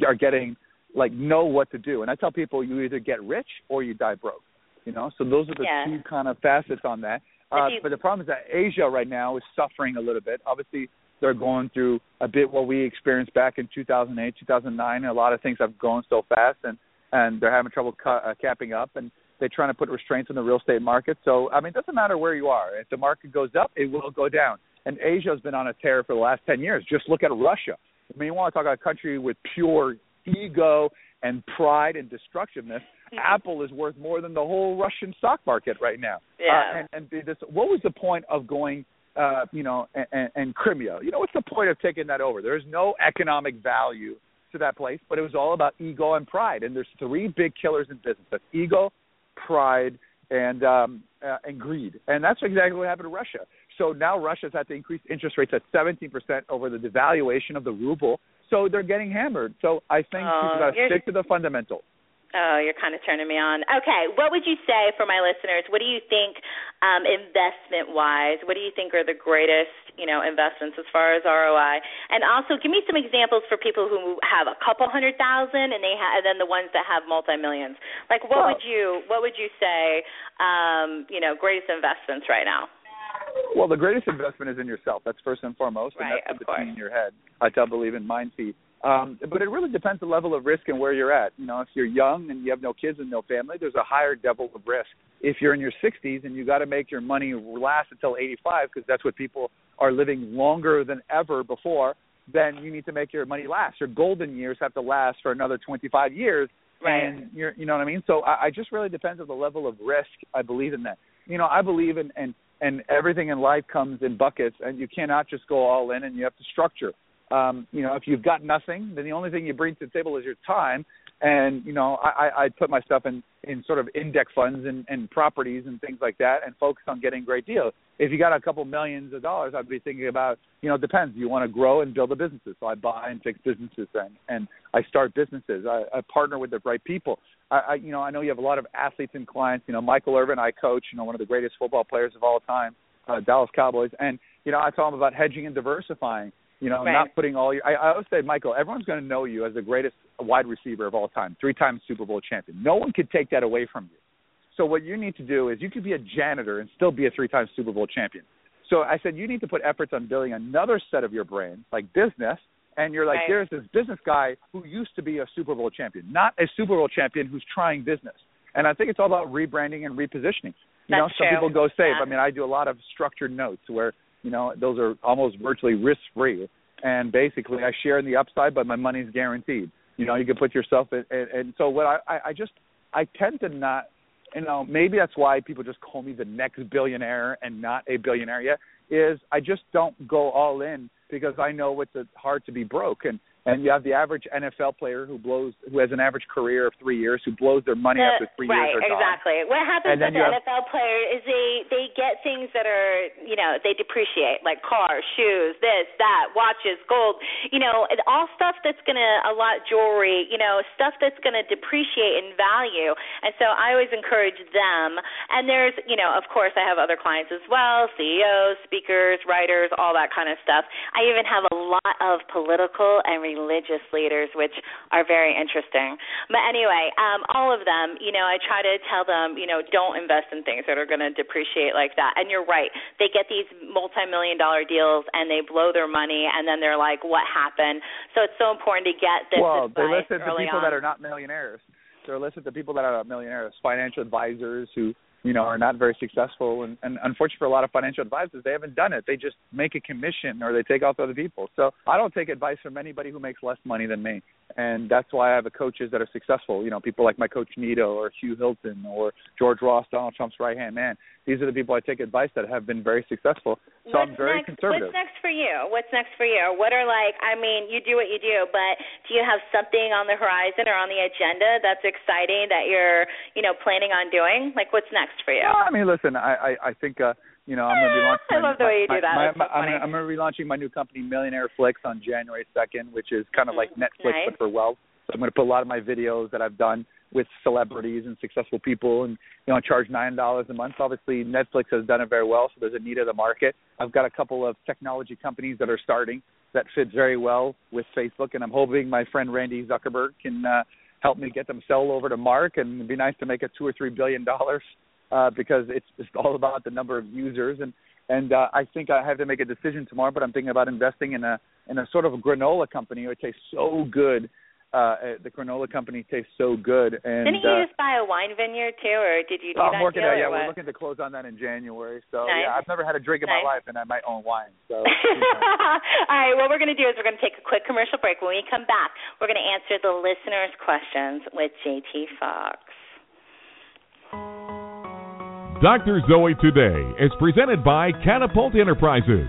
are getting like know what to do. And I tell people you either get rich or you die broke. You know, so those are the Yeah. two kind of facets on that. But Uh, but the problem is that Asia right now is suffering a little bit. Obviously, they're going through a bit what we experienced back in 2008, 2009. And a lot of things have gone so fast, and and they're having trouble cu- uh, capping up, and they're trying to put restraints on the real estate market. So I mean, it doesn't matter where you are. If the market goes up, it will go down. And Asia has been on a tear for the last 10 years. Just look at Russia. I mean, you want to talk about a country with pure ego and pride and destructiveness. Apple is worth more than the whole Russian stock market right now. Yeah. Uh, and and this, what was the point of going, uh, you know, and, and, and Crimea? You know, what's the point of taking that over? There's no economic value to that place, but it was all about ego and pride. And there's three big killers in business: that's ego, pride, and um, uh, and greed. And that's exactly what happened to Russia. So now Russia's had to increase interest rates at 17% over the devaluation of the ruble. So they're getting hammered. So I think Oh, people got to stick to the fundamentals. Oh, you're kind of turning me on. Okay, what would you say for my listeners? What do you think, um, investment wise? What do you think are the greatest, you know, investments as far as ROI? And also, give me some examples for people who have a couple hundred thousand, and they have, and then the ones that have multi millions. Like, what well, would you, what would you say, um, you know, greatest investments right now? Well, the greatest investment is in yourself. That's first and foremost, right, and that's between your head. I tell believe in mind feed. Um, but it really depends the level of risk and where you're at. You know, if you're young and you have no kids and no family, there's a higher level of risk. If you're in your 60s and you got to make your money last until 85 because that's what people are living longer than ever before, then you need to make your money last. Your golden years have to last for another 25 years. Right. And you're, you know what I mean? So I, I just really depends on the level of risk. I believe in that. You know, I believe in, and, and everything in life comes in buckets and you cannot just go all in and you have to structure um, you know, if you've got nothing, then the only thing you bring to the table is your time. And you know, I, I put my stuff in in sort of index funds and, and properties and things like that, and focus on getting great deals. If you got a couple millions of dollars, I'd be thinking about, you know, it depends. You want to grow and build a businesses, so I buy and fix businesses and and I start businesses. I, I partner with the right people. I, I, you know, I know you have a lot of athletes and clients. You know, Michael Irvin, I coach. You know, one of the greatest football players of all time, uh, Dallas Cowboys, and you know, I tell them about hedging and diversifying you know, right. not putting all your. I, I always say, Michael, everyone's going to know you as the greatest wide receiver of all time, three-time Super Bowl champion. No one could take that away from you. So what you need to do is you could be a janitor and still be a three-time Super Bowl champion. So I said you need to put efforts on building another set of your brain, like business. And you're like, right. there's this business guy who used to be a Super Bowl champion, not a Super Bowl champion who's trying business. And I think it's all about rebranding and repositioning. You That's know, some true. people go safe. Yeah. I mean, I do a lot of structured notes where you know those are almost virtually risk free and basically I share in the upside, but my money's guaranteed. You know, you can put yourself in, and, and so what I, I, just I tend to not, you know, maybe that's why people just call me the next billionaire and not a billionaire yet. Is I just don't go all in because I know it's hard to be broke and and you have the average NFL player who blows, who has an average career of three years, who blows their money the, after three right, years. Right, exactly. What happens with the have, NFL player is they they get things that are you know they depreciate, like cars, shoes, this, that, watches, gold, you know, all stuff that's gonna a lot jewelry, you know, stuff that's gonna depreciate in value. And so I always encourage them. And there's you know, of course, I have other clients as well, CEOs, speakers, writers, all that kind of stuff. I even have a lot of political and religious leaders, which are very interesting. But anyway, um, all of them, you know, I try to tell them, you know, don't invest in things that are going to depreciate like that. And you're right; they get these multi-million dollar deals and they blow their money, and then they're like, "What happened?" So it's so important to get this well, they listen to people on. that are not millionaires. They're listen to people that are not millionaires, financial advisors who you know are not very successful. And, and unfortunately for a lot of financial advisors they haven't done it. They just make a commission or they take off other people. So i don't take advice from anybody who makes less money than me and that's why i have a coaches that are successful you know people like my coach nito or hugh hilton or george ross donald trump's right hand man these are the people i take advice that have been very successful so what's i'm very next, conservative What's next for you? What's next for you? What are like? I mean, you do what you do, but do you have something on the horizon or on the agenda that's exciting that you're, you know, planning on doing? Like, what's next for you? Well, I mean, listen, I I, I think uh, you know I'm going to be launching. I love the way you my, do that. My, That's so I'm. I'm going to be launching my new company, Millionaire Flicks, on January 2nd, which is kind of like Netflix Nice. but for wealth. So I'm going to put a lot of my videos that I've done with celebrities and successful people, and you know, I charge nine dollars a month. Obviously, Netflix has done it very well, so there's a need of the market. I've got a couple of technology companies that are starting that fit very well with Facebook, and I'm hoping my friend Randy Zuckerberg can uh, help me get them sell over to Mark, and it'd be nice to make it two or three billion dollars uh, because it's just all about the number of users and and uh, I think I have to make a decision tomorrow. But I'm thinking about investing in a in a sort of a granola company. It tastes so good. Uh, the granola company tastes so good. And Didn't uh, you just buy a wine vineyard too, or did you do that I'm working on yeah, we're looking to close on that in January. So Nice. yeah, I've never had a drink in Nice. my life, and I might own wine. So All right, what we're going to do is we're going to take a quick commercial break. When we come back, we're going to answer the listeners' questions with JT Foxx. Dr. Zoe Today is presented by Catapult Enterprises.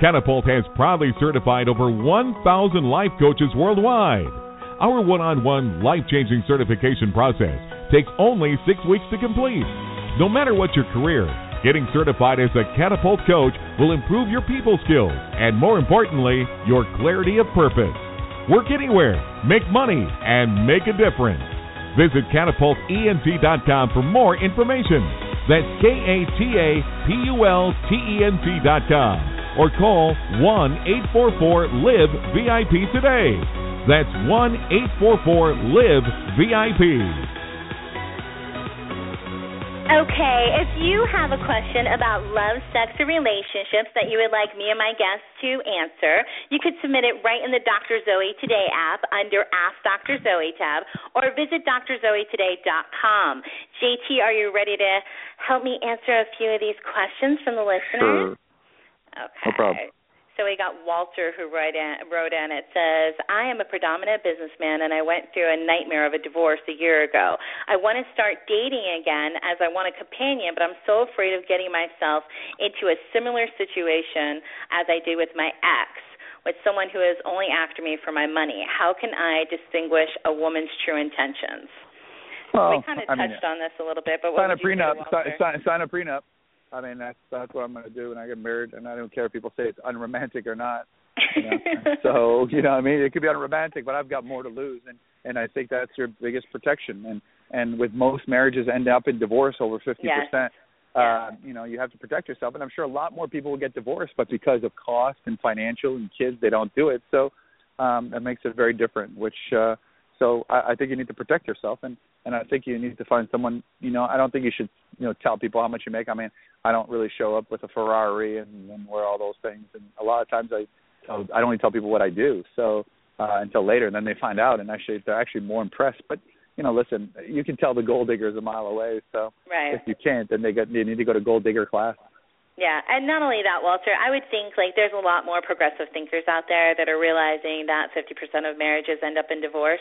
Catapult has proudly certified over 1,000 life coaches worldwide. Our one on one life changing certification process takes only six weeks to complete. No matter what your career, getting certified as a Catapult coach will improve your people skills and, more importantly, your clarity of purpose. Work anywhere, make money, and make a difference. Visit catapultent.com for more information. That's K A T A P U L T E N T.com or call 1 844 LIVE VIP today. That's 1 844 LIVE VIP. Okay, if you have a question about love, sex, or relationships that you would like me and my guests to answer, you could submit it right in the Dr. Zoe Today app under Ask Dr. Zoe tab or visit drzoetoday.com. JT, are you ready to help me answer a few of these questions from the listeners? Sure. Okay. No problem. So we got Walter who wrote in, wrote in. It says, "I am a predominant businessman, and I went through a nightmare of a divorce a year ago. I want to start dating again as I want a companion, but I'm so afraid of getting myself into a similar situation as I did with my ex." With someone who is only after me for my money, how can I distinguish a woman's true intentions? Well, we kind of I mean, touched on this a little bit, but sign a say, prenup. Sign, sign, sign a prenup. I mean, that's that's what I'm going to do when I get married, and I don't care if people say it's unromantic or not. You know? so you know, what I mean, it could be unromantic, but I've got more to lose, and and I think that's your biggest protection. And and with most marriages end up in divorce over fifty percent. Uh, you know, you have to protect yourself, and I'm sure a lot more people will get divorced, but because of cost and financial and kids, they don't do it. So um, that makes it very different. Which uh, so I, I think you need to protect yourself, and and I think you need to find someone. You know, I don't think you should you know tell people how much you make. I mean, I don't really show up with a Ferrari and, and wear all those things, and a lot of times I tell, I don't even tell people what I do. So uh, until later, and then they find out, and actually they're actually more impressed. But you know, listen, you can tell the gold digger is a mile away. So right. if you can't, then they get they need to go to gold digger class. Yeah, and not only that, Walter, I would think like there's a lot more progressive thinkers out there that are realizing that 50% of marriages end up in divorce.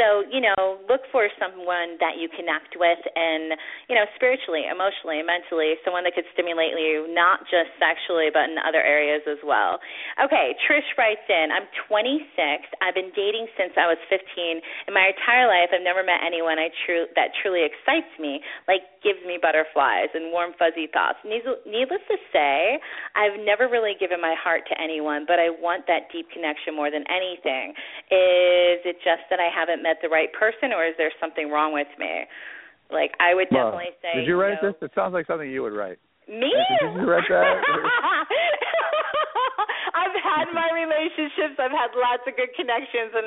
So, you know, look for someone that you connect with and, you know, spiritually, emotionally, mentally, someone that could stimulate you not just sexually but in other areas as well. Okay, Trish writes in, I'm 26. I've been dating since I was 15. In my entire life, I've never met anyone I true that truly excites me, like gives me butterflies and warm fuzzy thoughts. Needless to say, I've never really given my heart to anyone, but I want that deep connection more than anything. Is it just that I haven't met the right person, or is there something wrong with me? Like I would Well, definitely say. Did you write no. this? It sounds like something you would write. Me? Did you write that? I've had my relationships. I've had lots of good connections and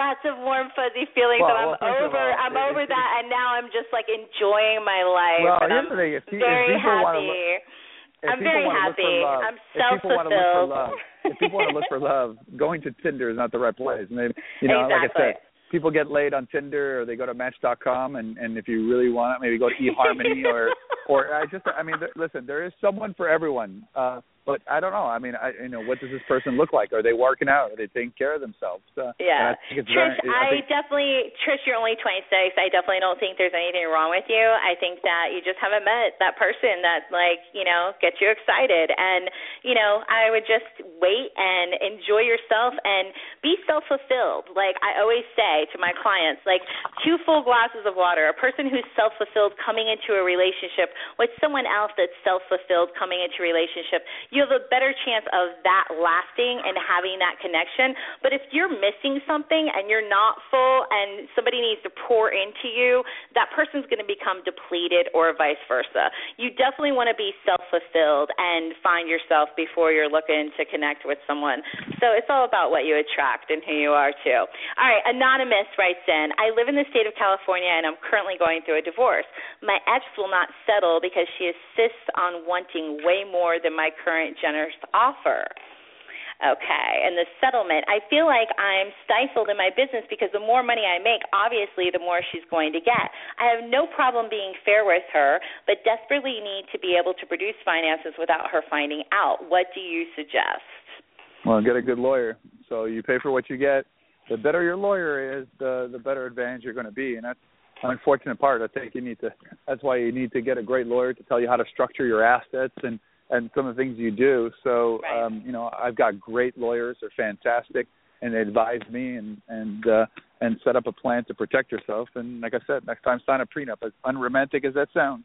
lots of warm fuzzy feelings. Well, and I'm well, over. I'm if- over if- that, and now I'm just like enjoying my life. Well, here's I'm the thing. If very happy. If people very want to look happy. love, I'm if people want to look for self-fulfilled. love, if people want to look for love, going to Tinder is not the right place. And they, you know, like I Exactly. said, people get laid on Tinder or they go to Match.com, and and if you really want it, maybe go to eHarmony or or I just I mean, th- listen, there is someone for everyone. Uh, but I don't know. I mean, I you know, what does this person look like? Are they working out? Are they taking care of themselves? Uh, Yeah. I Trish, very, I, I think, definitely Trish, you're only 26. I definitely don't think there's anything wrong with you. I think that you just haven't met that person that like, you know, gets you excited and, you know, I would just wait and enjoy yourself and be self-fulfilled. Like I always say to my clients, like two full glasses of water. A person who's self-fulfilled coming into a relationship with someone else that's self-fulfilled coming into a relationship, you have a better chance of that lasting and having that connection. But if you're missing something and you're not full and somebody needs to pour into you, that person's going to become depleted or vice versa. You definitely want to be self-fulfilled and find yourself before you're looking to connect with someone. So it's all about what you attract and who you are too. All right, anonymous writes in, I live in the state of California and I'm currently going through a divorce. My ex will not settle because she insists on wanting way more than my current generous offer. Okay, and the settlement. I feel like I'm stifled in my business because the more money I make, obviously, the more she's going to get. I have no problem being fair with her, but desperately need to be able to produce finances without her finding out. What do you suggest? well, get a good lawyer. So you pay for what you get. The better your lawyer is, the the better advantage you're going to be, and that's the unfortunate part. I think you need to. That's why you need to get a great lawyer to tell you how to structure your assets and and some of the things you do. So Right. um, you know, I've got great lawyers. They're fantastic, and they advise me and and uh, and set up a plan to protect yourself. And like I said, next time sign a prenup. As unromantic as that sounds,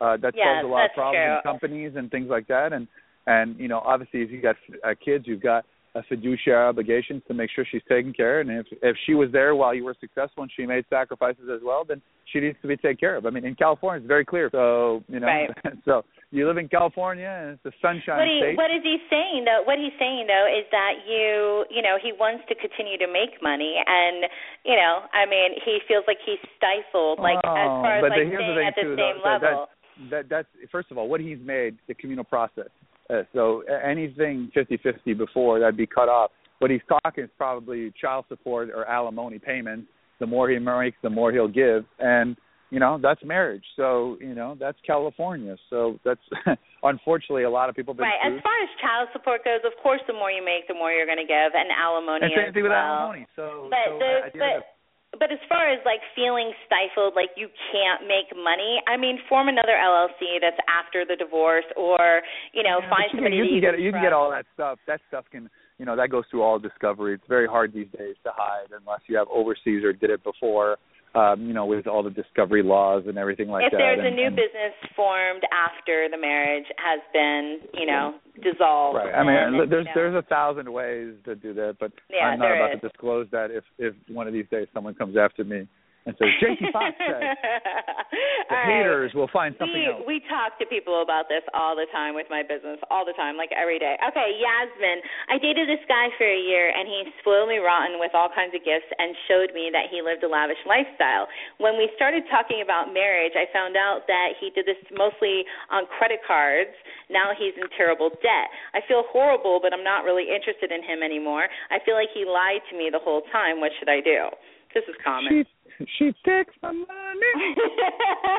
uh, that Yes, solves a lot of problems true. in companies and things like that. And and you know, obviously, if you've got uh, kids, you've got a fiduciary obligation to make sure she's taken care of. And if if she was there while you were successful and she made sacrifices as well, then she needs to be taken care of. I mean, in California, it's very clear. So you know, Right. so you live in California and it's the sunshine What he state. what is he saying though? What he's saying though is that you you know he wants to continue to make money, and you know I mean he feels like he's stifled, like as Oh, far as like here's the staying at the too, same though, that- that- level. that that's first of all what he's made the communal process. Uh, so anything fifty-fifty before that'd be cut off. What he's talking is probably child support or alimony payments. The more he makes, the more he'll give, and you know that's marriage. So you know that's California. So that's unfortunately a lot of people been Right. As far as child support goes, of course, the more you make, the more you're going to give, and alimony and same thing with well. alimony. So, But so the end of but but as far as like feeling stifled, like you can't make money, I mean, form another LLC that's after the divorce, or you know, Yeah, find you somebody can, you can get you you can get all that stuff. That stuff can you know that goes through all discovery. It's very hard these days to hide unless you have overseas or did it before. Um, you know, with all the discovery laws and everything like if that. If there's a new and, business formed after the marriage has been, you know, dissolved. Right. I mean, look, there's you know, there's a thousand ways to do that, but Yeah, I'm not about is. to disclose that if if one of these days someone comes after me and says JT Foxx said the All right. haters will find something we, else. We talk to people about this all the time with my business, all the time, like every day. Okay, Yasmin, I dated this guy for a year, and he spoiled me rotten with all kinds of gifts and showed me that he lived a lavish lifestyle. When we started talking about marriage, I found out that he did this mostly on credit cards. Now he's in terrible debt. I feel horrible, but I'm not really interested in him anymore. I feel like he lied to me the whole time. What should I do? This is common. She she takes my money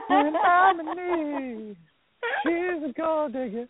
when I'm in need. She's a gold digger.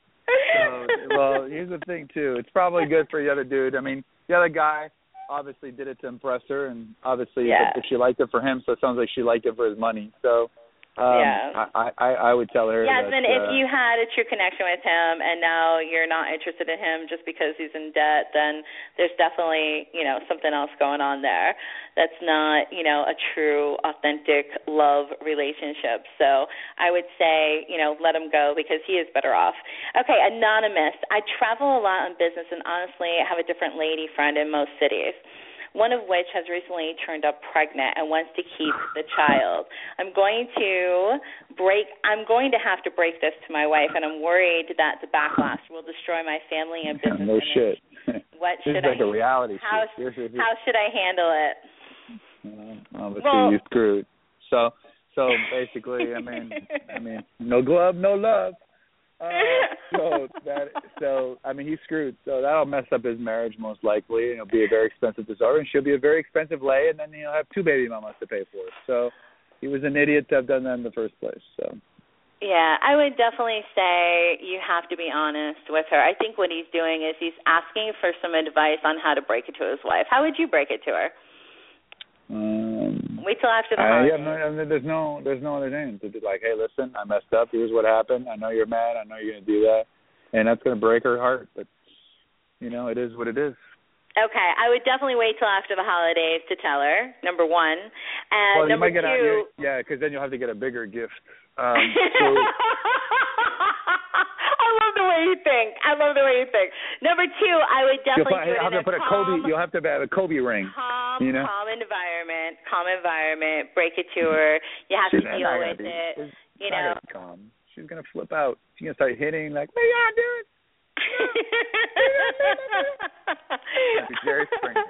So, well, here's the thing too. It's probably good for the other dude. I mean, the other guy obviously did it to impress her, and obviously Yeah. if, if she liked it for him, so it sounds like she liked it for his money. So, um, Yeah. I, I I would tell her. Yasmin, that, if uh, you had a true connection with him and now you're not interested in him just because he's in debt, then there's definitely, you know, something else going on there. That's not, you know, a true, authentic love relationship. So I would say, you know, let him go because he is better off. Okay, anonymous. I travel a lot on business and honestly I have a different lady friend in most cities one of which has recently turned up pregnant and wants to keep the child. I'm going to break I'm going to have to break this to my wife and I'm worried that the backlash will destroy my family and business no shit. What this should is like I a reality how. This how should I handle it? Obviously, Well- you screwed. So, so basically, I mean, I mean, no glove, no love. Uh, so that, so I mean, he's screwed. So that'll mess up his marriage most likely. and It'll be a very expensive disorder, and she'll be a very expensive lay, and then he'll have two baby mamas to pay for. So he was an idiot to have done that in the first place. So Yeah, I would definitely say you have to be honest with her. I think what he's doing is he's asking for some advice on how to break it to his wife. How would you break it to her? um, Wait till after the holidays. have no, there's no, there's no other name to be like, hey, listen, I messed up. Here's what happened. I know you're mad. I know you're gonna do that, and that's gonna break her heart. But you know, it is what it is. Okay, I would definitely wait till after the holidays to tell her. Number one, and well, you number might get two. yeah, because then you'll have to get a bigger gift. Um, so love the way you think. I love the way you think. Number two, I would you'll definitely do it have in to put a calm, Kobe. You'll have to have a Kobe ring. calm, you know? calm environment. Calm environment. Break it to mm-hmm. her. You have She's to deal with be- it. You know. calm. She's gonna flip out. She's gonna start hitting like, "What y'all doing?" That'd be Jerry Springer.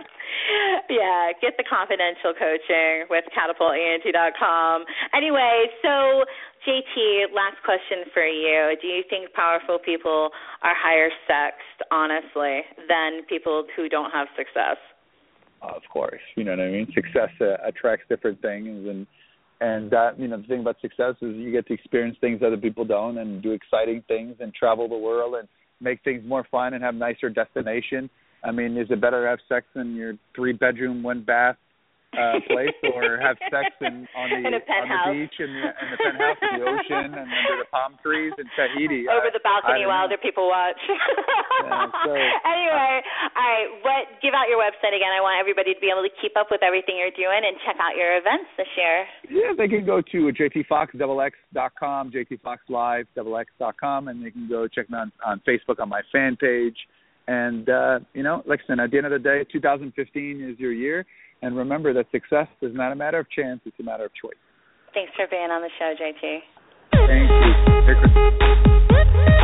yeah, get the confidential coaching with catapultent.com. Anyway, so JT, last question for you. Do you think powerful people are higher sexed, honestly, than people who don't have success? Of course, you know what I mean. Success uh, attracts different things, and and that you know the thing about success is you get to experience things other people don't, and do exciting things, and travel the world, and make things more fun, and have nicer destination. I mean, is it better to have sex in your three bedroom, one bath uh place, or have sex in on the In on the beach and the, and the penthouse, the ocean, and under the palm trees in Tahiti? Over I- the balcony while know. other people watch. so- anyway, all right. What? Give out your website again. I want everybody to be able to keep up with everything you're doing and check out your events this year. Yeah, they can go to jtfoxx.com, jtfoxxlive.com, and they can go check me on, on Facebook on my fan page. And uh, you know, listen, at the end of the day, 2015 is your year, and remember that success is not a matter of chance; it's a matter of choice. Thanks for being on the show, JT. Thank you.